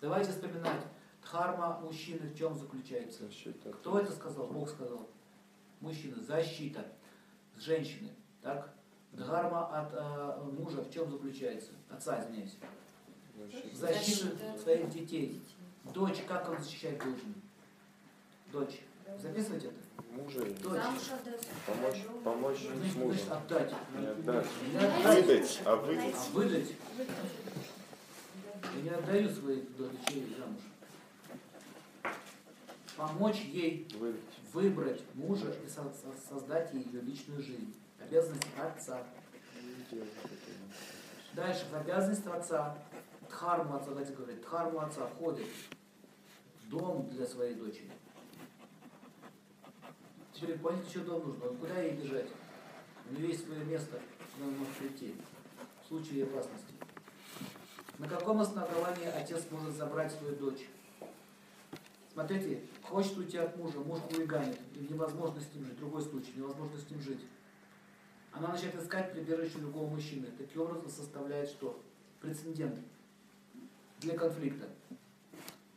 Давайте вспоминать. Дхарма мужчины в чем заключается? Защита. Кто это сказал? Бог сказал. Мужчина. Защита. С женщины. Так? Дхарма от э, мужа в чем заключается? Отца, извиняюсь. Защита. Защита своих детей. Дочь, как он защищать должен? Дочь. Записывайте это. Мужа Дочь. Помочь, помочь Значит, значит, мужем. отдать. Не отдать. Не отдать. Выдать, а выдать. А выдать. Я отдаю своих дочерей замуж. Помочь ей Выдать. выбрать мужа и со- со- создать ей ее личную жизнь. Обязанность отца. Дальше, в обязанность отца, дхарму отца, давайте говорить, дхарму отца входит в дом для своей дочери. Теперь понять, что дом нужно, куда ей бежать? У нее есть свое место, куда она может прийти в случае опасности. На каком основании отец может забрать свою дочь? Смотрите, хочет уйти от мужа, муж хулиганит, и невозможно с ним жить, другой случай, невозможно с ним жить. Она начинает искать прибежище другого мужчины. Таким образом составляет что? Прецедент для конфликта.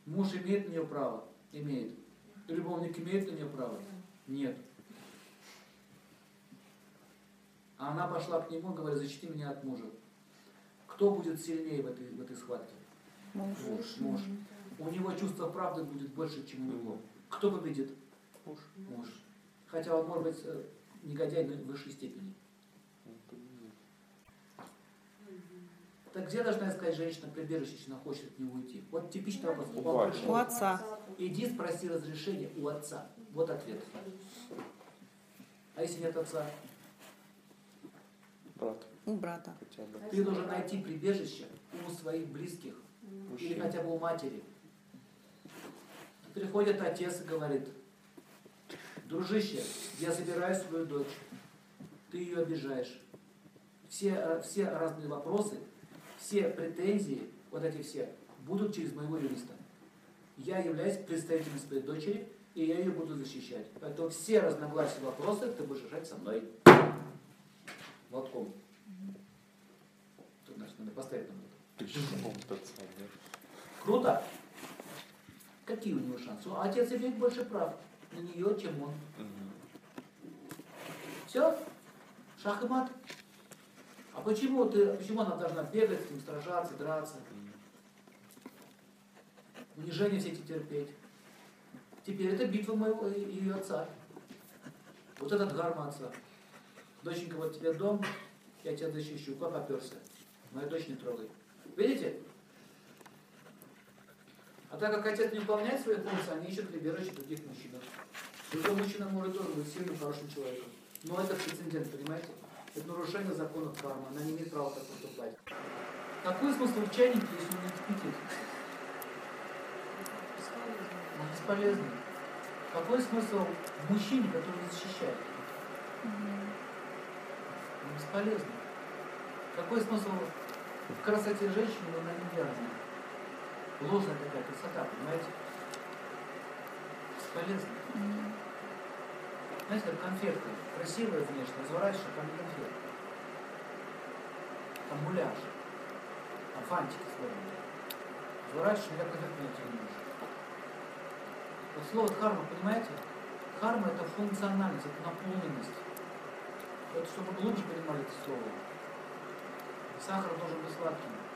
Муж имеет на нее право? Имеет. Любовник имеет на нее право? Нет. А она пошла к нему и говорит, защити меня от мужа. Кто будет сильнее в этой, в этой схватке? Муж. Муж. Муж. У него чувство правды будет больше, чем у него. Кто победит? Муж. Муж. Хотя он может быть э, негодяй но в высшей степени. Так где должна искать женщина прибежище, если она хочет от него уйти? Вот типичный вопрос. У пришел. У отца. Иди спроси разрешение у отца. Вот ответ. А если нет отца? Брат. У брата. Хотя бы. Ты должен найти прибежище у своих близких или Мужчина. хотя бы у матери. Приходит отец и говорит, дружище, я забираю свою дочь, ты ее обижаешь. Все, э, все разные вопросы, все претензии, вот эти все, будут через моего юриста. Я являюсь представителем своей дочери, и я ее буду защищать. Поэтому все разногласия вопросы ты будешь решать со мной. Лотком. Тут, значит, надо поставить отца, да? Круто? Какие у него шансы? А Отец имеет больше прав на нее, чем он. Все? Шах и мат. А почему, ты, почему она должна бегать, с ним сражаться, драться, унижения все эти терпеть? Теперь это битва моего и ее отца. Вот этот гарма отца. Доченька, вот тебе дом, я тебя защищу. Как оперся? Мою дочь не трогай. Видите? А так как отец не выполняет свои функции, они ищут прибежище других мужчинах. Другой мужчина может тоже быть сильным, хорошим человеком. Но это прецедент, понимаете? Это нарушение законов кармы, она не имеет права так поступать. Какой смысл в чайнике, если он не вскипит? Он бесполезный. Какой смысл в мужчине, который защищает? Он бесполезный. Какой смысл в красоте женщины, она не верная? Ложная такая красота, понимаете? Бесполезно. Знаете, как конфетка. Красивая внешне, разворачиваешь, а там конфетка. Там муляж. Там фантики сложные. Разворачиваешь, никак конфетку найти не можешь. Вот слово дхарма, понимаете? Дхарма это функциональность, это наполненность. Вот чтобы глубже понимали это слово. Сахар должен быть сладким.